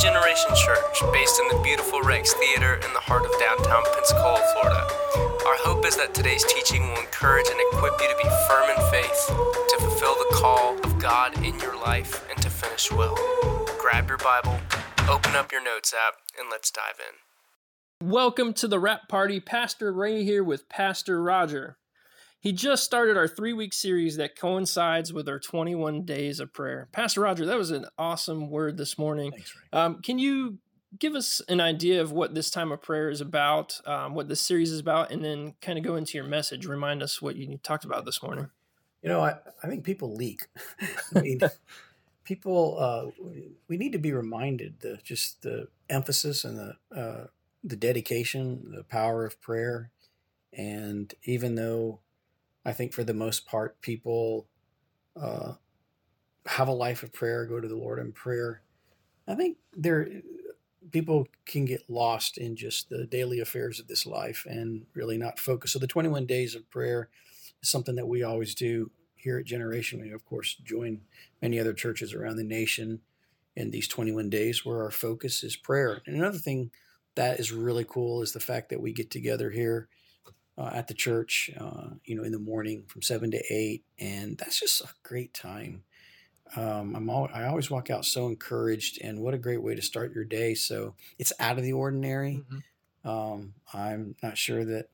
Generation Church, based in the beautiful Rex Theater in the heart of downtown Pensacola, Florida. Our hope is that today's teaching will encourage and equip you to be firm in faith, to fulfill the call of God in your life, and to finish well. Grab your Bible, open up your notes app, and let's dive in. Welcome to the Wrap Party. Pastor Ray here with Pastor Roger. He just started our three week series that coincides with our 21 days of prayer. Pastor Roger, that was an awesome word this morning. Thanks, Um, can you give us an idea of what this time of prayer is about, um, what this series is about, and then kind of go into your message? Remind us what you talked about this morning. You know, I, I think people leak. I mean, people, uh, we need to be reminded the just the emphasis and the uh, the dedication, the power of prayer, and even though I think for the most part, people uh, have a life of prayer, go to the Lord in prayer. I think there people can get lost in just the daily affairs of this life and really not focus. So the 21 days of prayer is something that we always do here at Generation. We of course join many other churches around the nation in these 21 days where our focus is prayer. And another thing that is really cool is the fact that we get together here uh, at the church, uh, you know, in the morning from seven to eight, and that's just a great time. Um, I'm all, I always walk out so encouraged, and what a great way to start your day. So it's out of the ordinary. Mm-hmm. Um, I'm not sure that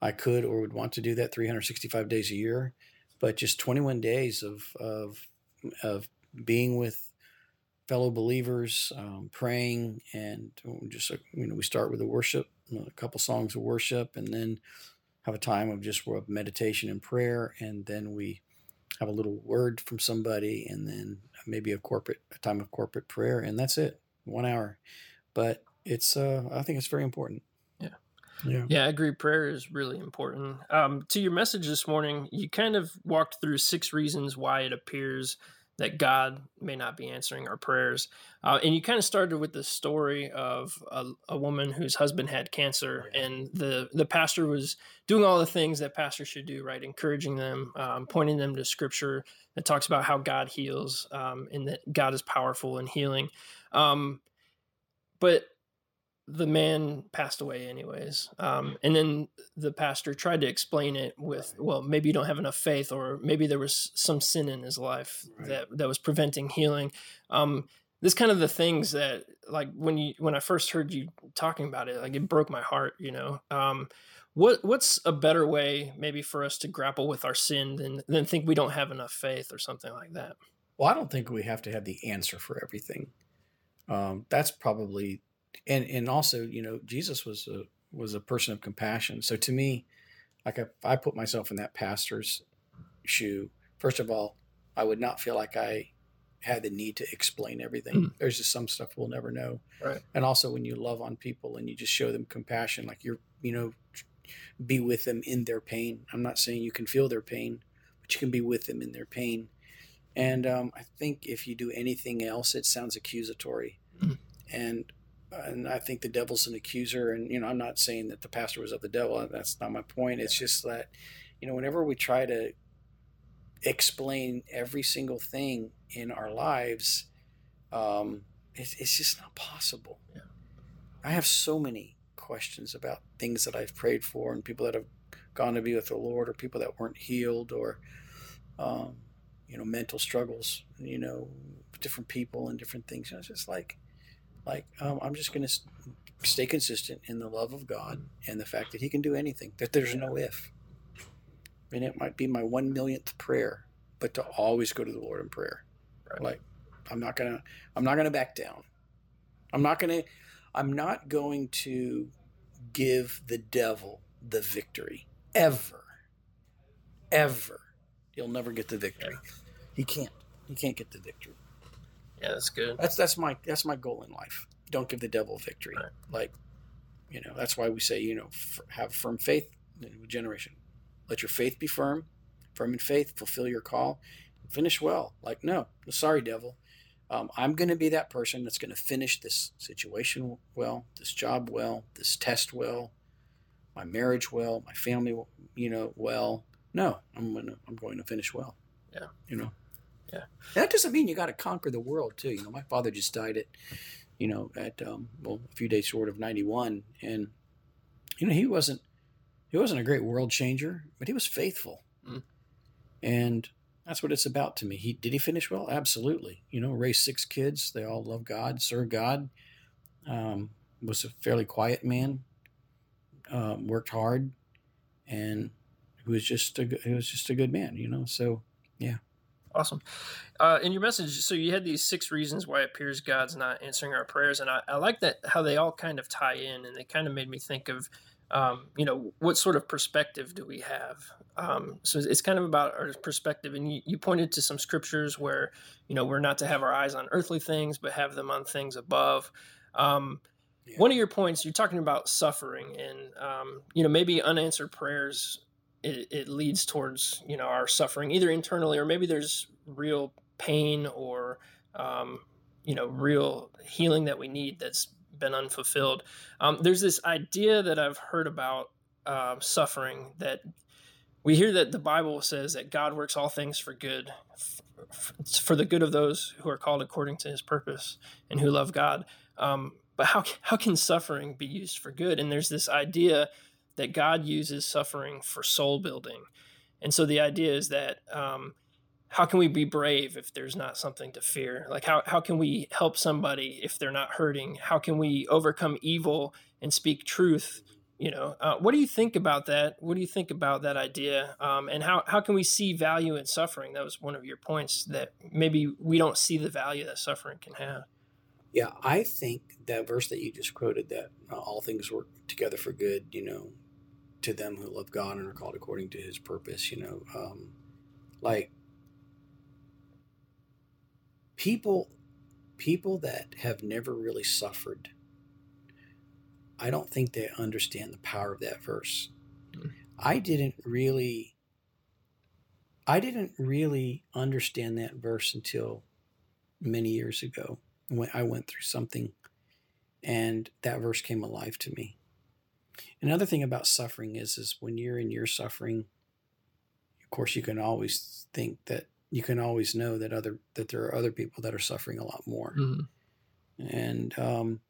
I could or would want to do that 365 days a year, but just 21 days of of of being with fellow believers, um, praying, and just you know we start with a worship a couple songs of worship, and then have a time of just meditation and prayer, and then we have a little word from somebody, and then maybe a corporate a time of corporate prayer, and that's it, one hour. But it's uh, I think it's very important. Yeah. Yeah. Yeah, I agree. Prayer is really important. Um, to your message this morning, you kind of walked through six reasons why it appears that God may not be answering our prayers. Uh, and you kind of started with the story of a, a, woman whose husband had cancer, and the the pastor was doing all the things that pastors should do, right? Encouraging them, um, pointing them to Scripture that talks about how God heals um, and that God is powerful in healing. Um, but the man passed away anyways. Um, and then the pastor tried to explain it with well maybe you don't have enough faith or maybe there was some sin in his life Right. that that was preventing healing. Um, this kind of the things that like when you when i first heard you talking about it like it broke my heart you know? Um, what what's a better way maybe for us to grapple with our sin than than think we don't have enough faith or something like that? Well, I don't think we have to have the answer for everything. Um, that's probably, and and also, you know, Jesus was a was a person of compassion. So to me, like if I put myself in that pastor's shoe, first of all, I would not feel like I had the need to explain everything. Mm. There's just some stuff we'll never know. Right. And also, when you love on people and you just show them compassion, like you're, you know, be with them in their pain. I'm not saying you can feel their pain, but you can be with them in their pain. And um, I think if you do anything else, it sounds accusatory. Mm. And and I think the devil's an accuser. And you know, I'm not saying that the pastor was of the devil. That's not my point. It's just that you know, whenever we try to explain every single thing in our lives, um, it's, it's just not possible. Yeah. I have so many questions about things that I've prayed for and people that have gone to be with the Lord or people that weren't healed or, um, you know, mental struggles, you know, different people and different things. You know, it's just like, like, um, I'm just going to stay consistent in the love of God and the fact that He can do anything, that there's no if. And it might be my one millionth prayer, but to always go to the Lord in prayer. Right. Like, I'm not gonna, I'm not gonna back down. I'm not gonna, I'm not going to give the devil the victory ever, ever. He'll never get the victory. He can't. He can't get the victory. Yeah that's good That's that's my that's my goal in life. Don't give the devil victory. Right. Like, you know, that's why we say, you know, f- have firm faith in generation. Let your faith be firm, firm in faith, fulfill your call, finish well. Like, no, sorry, devil. Um, I'm going to be that person that's going to finish this situation well, this job well, this test well, my marriage well, my family, you know, well. No, I'm going to I'm going to finish well. Yeah. You know. Yeah. That doesn't mean you got to conquer the world too. You know, my father just died at you know, at um, well, a few days short of 91, and you know, he wasn't he wasn't a great world changer, but he was faithful, mm. and that's what it's about to me. He did he finish well? Absolutely. You know, raised six kids. They all love God, serve God. Um, was a fairly quiet man. Um, worked hard, and who was just a who was just a good man. You know, so yeah. Awesome. Uh, in your message, so you had these six reasons why it appears God's not answering our prayers, and I, I like that how they all kind of tie in, and they kind of made me think of, um, you know, what sort of perspective do we have? Um, so it's kind of about our perspective, and you, you pointed to some scriptures where, you know, we're not to have our eyes on earthly things, but have them on things above. Um, yeah. One of your points, you're talking about suffering, and um, you know, maybe unanswered prayers it, it leads towards you know our suffering either internally or maybe there's real pain or um, you know real healing that we need that's been unfulfilled. Um, there's this idea that i've heard about uh, suffering that we hear that the bible says that god works all things for good for the good of those who are called according to his purpose and who love god. Um, but how, how can suffering be used for good? And there's this idea that God uses suffering for soul building. And so the idea is that um, how can we be brave if there's not something to fear? Like how how can we help somebody if they're not hurting? How can we overcome evil and speak truth? You know, uh, what do you think about that? What do you think about that idea? Um, and how how can we see value in suffering? That was one of your points that maybe we don't see the value that suffering can have. Yeah, I think that verse that you just quoted that uh, all things work together for good. You know, to them who love God and are called according to his purpose, you know. Um, like people people that have never really suffered, I don't think they understand the power of that verse. Mm. I didn't really I didn't really understand that verse until many years ago when I went through something and that verse came alive to me. Another thing about suffering is is when you're in your suffering, of course you can always think that you can always know that other that there are other people that are suffering a lot more. Mm-hmm. And um,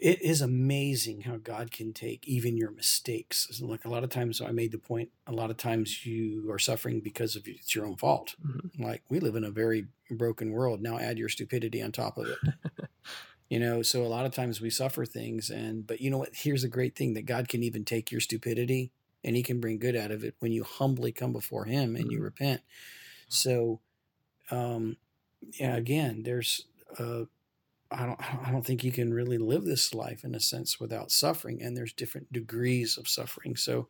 it is amazing how God can take even your mistakes. Like a lot of times, I made the point. A lot of times, you are suffering because of it's your own fault. Mm-hmm. Like we live in a very broken world. Now, add your stupidity on top of it. you know so a lot of times we suffer things and but you know what? Here's a great thing that god can even take your stupidity and he can bring good out of it when you humbly come before him and you mm-hmm. repent. So um yeah again there's uh I don't I don't think you can really live this life in a sense without suffering and there's different degrees of suffering. So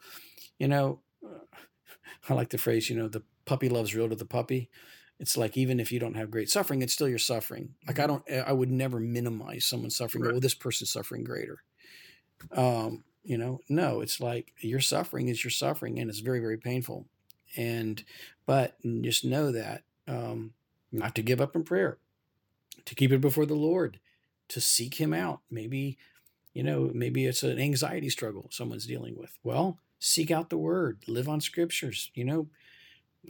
you know I like the phrase you know the puppy loves real to the puppy it's like even if you don't have great suffering, it's still your suffering. Like I mm-hmm. don't, I would never minimize someone's suffering. Right. Oh, this person's suffering greater. Um, you know, no, it's like your suffering is your suffering, and it's very, very painful. And but just know that um, not to give up in prayer, to keep it before the Lord, to seek Him out. Maybe, you know, maybe it's an anxiety struggle someone's dealing with. Well, seek out the Word, live on Scriptures. You know,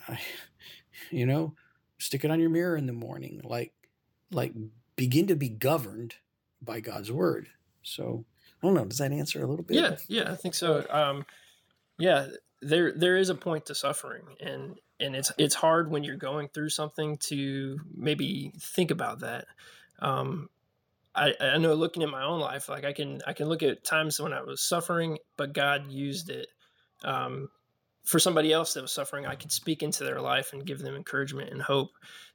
I, you know, stick it on your mirror in the morning like like begin to be governed by god's word. So i don't know does that answer a little bit? Yeah yeah i think so. Um yeah there there is a point to suffering and and it's it's hard when you're going through something to maybe think about that. Um I, I know looking at my own life like i can i can look at times when i was suffering but god used it. Um, for somebody else that was suffering, I could speak into their life and give them encouragement and hope.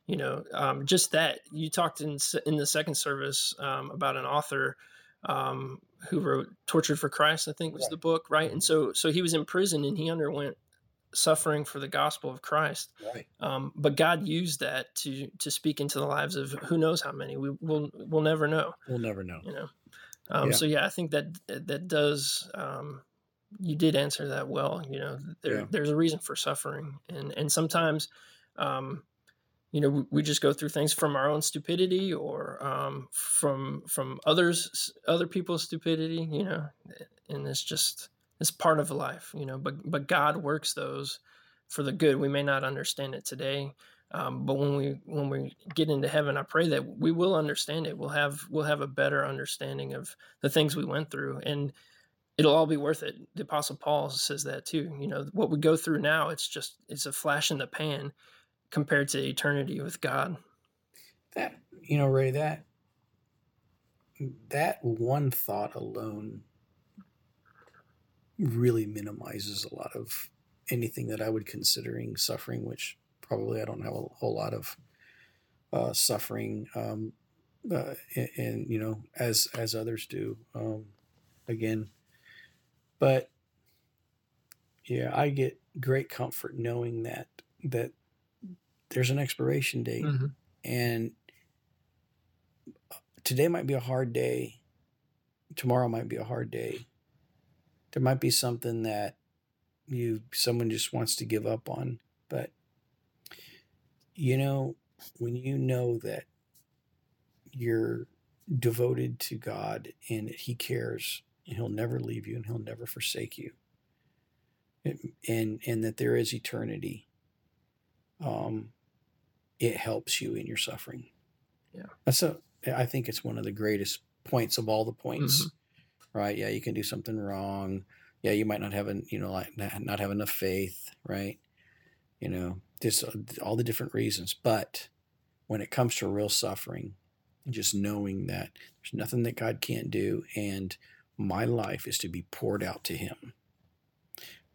You know, um, just that you talked in in the second service um, about an author um, who wrote "Tortured for Christ," I think was right. the book, right? And so, so he was in prison and he underwent suffering for the gospel of Christ. Right. Um, but God used that to to speak into the lives of who knows how many. We will we'll never know. We'll never know. You know. Um, yeah. So yeah, I think that that does um, you did answer that well. You know, there, yeah. there's a reason for suffering, and and sometimes, um, you know, we, we, just go through things from our own stupidity or um, from from others other people's stupidity. You know, and it's just it's part of life. You know, but but God works those for the good. We may not understand it today, Um, but when we when we get into heaven, I pray that we will understand it. We'll have we'll have a better understanding of the things we went through, and it'll all be worth it. The Apostle Paul says that too. You know what we go through now, it's just it's a flash in the pan compared to eternity with God. That you know, Ray, that that one thought alone really minimizes a lot of anything that I would considering suffering, which probably I don't have a whole lot of uh, suffering, um, uh, and, and, you know, as as others do. Um, again, but yeah, I get great comfort knowing that that there's an expiration date, mm-hmm. and today might be a hard day. Tomorrow might be a hard day. There might be something that you someone just wants to give up on, but you know, when you know that you're devoted to God and He cares He'll never leave you and He'll never forsake you, and and that there is eternity, um, it helps you in your suffering. Yeah, that's a. I think it's one of the greatest points of all the points. Mm-hmm. Right? Yeah, you can do something wrong. Yeah, you might not have an you know like not have enough faith. Right? You know, just all the different reasons. But when it comes to real suffering, just knowing that there's nothing that God can't do, and my life is to be poured out to Him.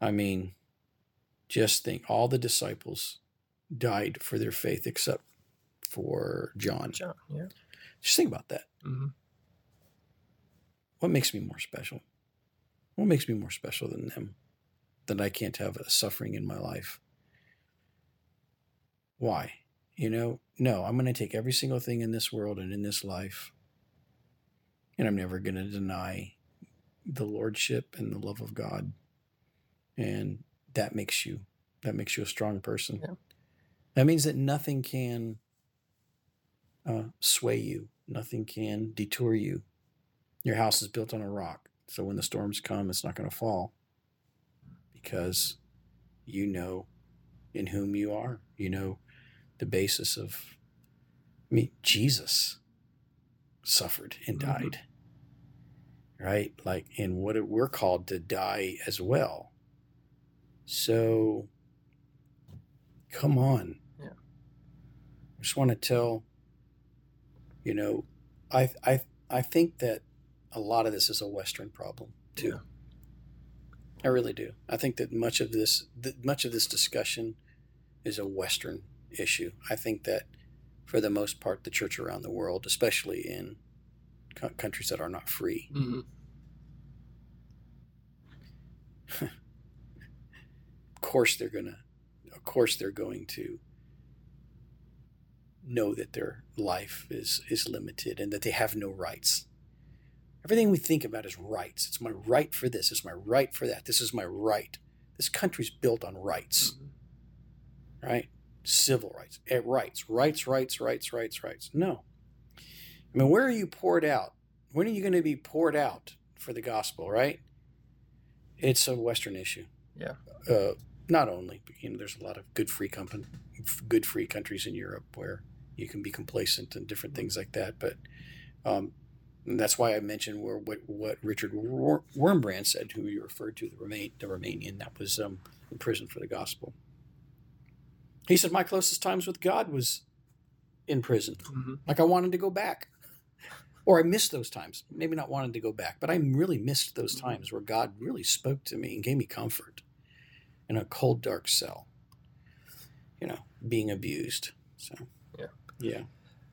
I mean, just think all the disciples died for their faith except for John. John, yeah. Just think about that. Mm-hmm. What makes me more special? What makes me more special than them? That I can't have a suffering in my life. Why? You know, no, I'm going to take every single thing in this world and in this life, and I'm never going to deny the lordship and the love of God. And that makes you that makes you a strong person. Yeah. That means that nothing can uh, sway you. Nothing can detour you. Your house is built on a rock, so when the storms come, it's not going to fall because you know in whom you are. You know the basis of I mean Jesus suffered and mm-hmm. died. Mm-hmm. Right? Like and what it, we're called to die as well. So come on. Yeah. I just want to tell you know, I I I think that a lot of this is a western problem too. Yeah. I really do. I think that much of this much of this discussion is a western issue. I think that for the most part, the church around the world, especially in co- countries that are not free, mm-hmm. of course they're gonna, of course they're going to know that their life is is limited and that they have no rights. Everything we think about is rights. It's my right for this. It's my right for that. This is my right. This country's built on rights, mm-hmm. right? civil eh, rights, rights, rights, rights, rights, rights. No. I mean, where are you poured out? When are you going to be poured out for the gospel, right? It's a Western issue. Yeah. Uh, not only, but, you know, there's a lot of good free company, good free countries in Europe where you can be complacent and different things like that. But um, that's why I mentioned where what, what Richard Wurmbrand said, who you referred to, the, the Romanian that was um, in prison for the gospel. He said, My closest times with God was in prison. Mm-hmm. Like I wanted to go back. Or I missed those times. Maybe not wanting to go back, but I really missed those mm-hmm. times where God really spoke to me and gave me comfort in a cold, dark cell. You know, being abused. So, yeah. Yeah.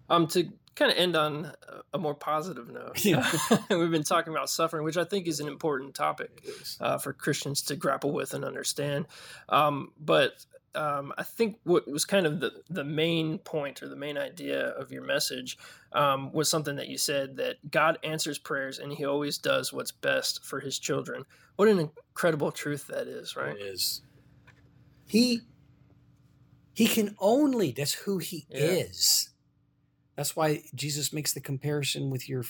Um, to kind of end on a more positive note, yeah. we've been talking about suffering, which I think is an important topic uh, for Christians to grapple with and understand. Um, but um, I think what was kind of the, the main point or the main idea of your message um, was something that you said that God answers prayers and he always does what's best for his children. What an incredible truth that is, right? It is. He he can only that's who he yeah. is. That's why Jesus makes the comparison with your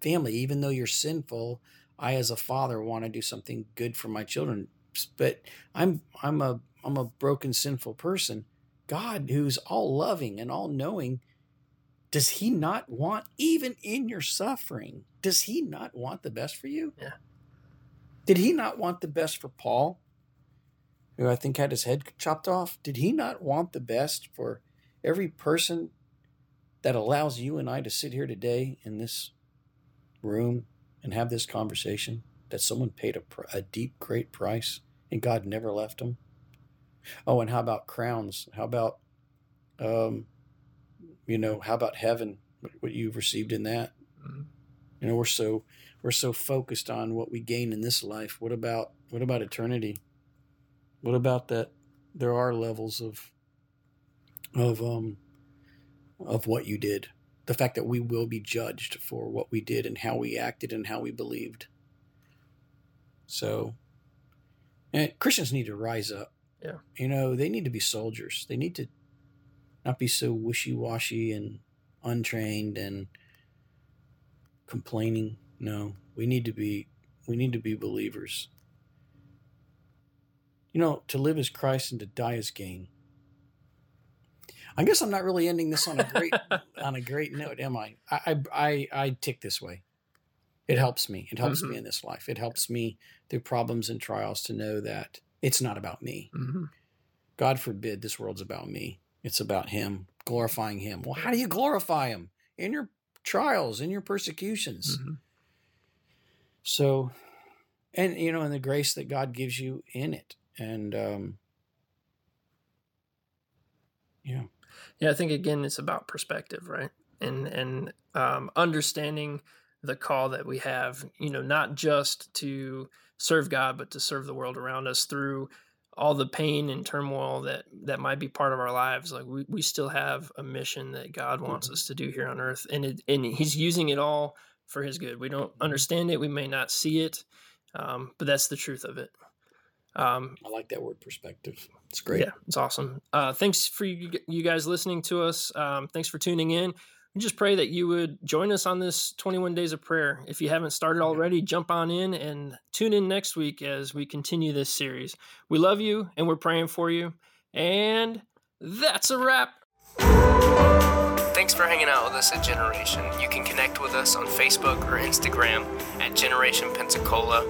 family. Even though you're sinful, I as a father want to do something good for my children. But I'm I'm a I'm a broken, sinful person. God who's all loving and all knowing, does he not want, even in your suffering, does he not want the best for you? Yeah. Did he not want the best for Paul, who I think had his head chopped off? Did he not want the best for every person that allows you and I to sit here today in this room and have this conversation? That someone paid a, a deep, great price and God never left them? Oh, and how about crowns? How about, um, you know, how about heaven? What you've received in that? Mm-hmm. You know, we're so we're so focused on what we gain in this life. What about what about eternity? What about that? There are levels of of um of what you did. The fact that we will be judged for what we did and how we acted and how we believed. So, and Christians need to rise up. Yeah. You know, they need to be soldiers. They need to not be so wishy washy and untrained and complaining. No, we need to be we need to be believers. You know, to live as Christ and to die as gain. I guess I'm not really ending this on a great on a great note, am I? I I I tick this way. It helps me. It helps mm-hmm. me in this life. It helps me through problems and trials to know that it's not about me. Mm-hmm. God forbid this world's about me. It's about Him, glorifying Him. Well, how do you glorify Him? In your trials, in your persecutions. Mm-hmm. So, and, you know, in the grace that God gives you in it. And, um, yeah. Yeah, I think again it's about perspective, right? And and um, understanding the call that we have, you know, not just to serve God, but to serve the world around us through all the pain and turmoil that that might be part of our lives like we, we still have a mission that god wants mm-hmm. us to do here on earth and it, and he's using it all for his good. We don't understand it we may not see it um, but that's the truth of it. Um, i like that word perspective. It's great. Yeah it's awesome. Uh, thanks for you, you guys listening to us. Um, thanks for tuning in we just pray that you would join us on this 21 days of prayer. If you haven't started already, jump on in and tune in next week as we continue this series. We love you and we're praying for you. And that's a wrap. Thanks for hanging out with us at Generation. You can connect with us on Facebook or Instagram at Generation Pensacola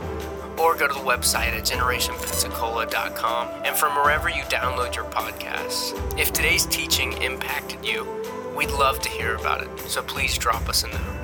or go to the website at generationpensacola.com and from wherever you download your podcasts. If today's teaching impacted you, We'd love to hear about it, so please drop us a note.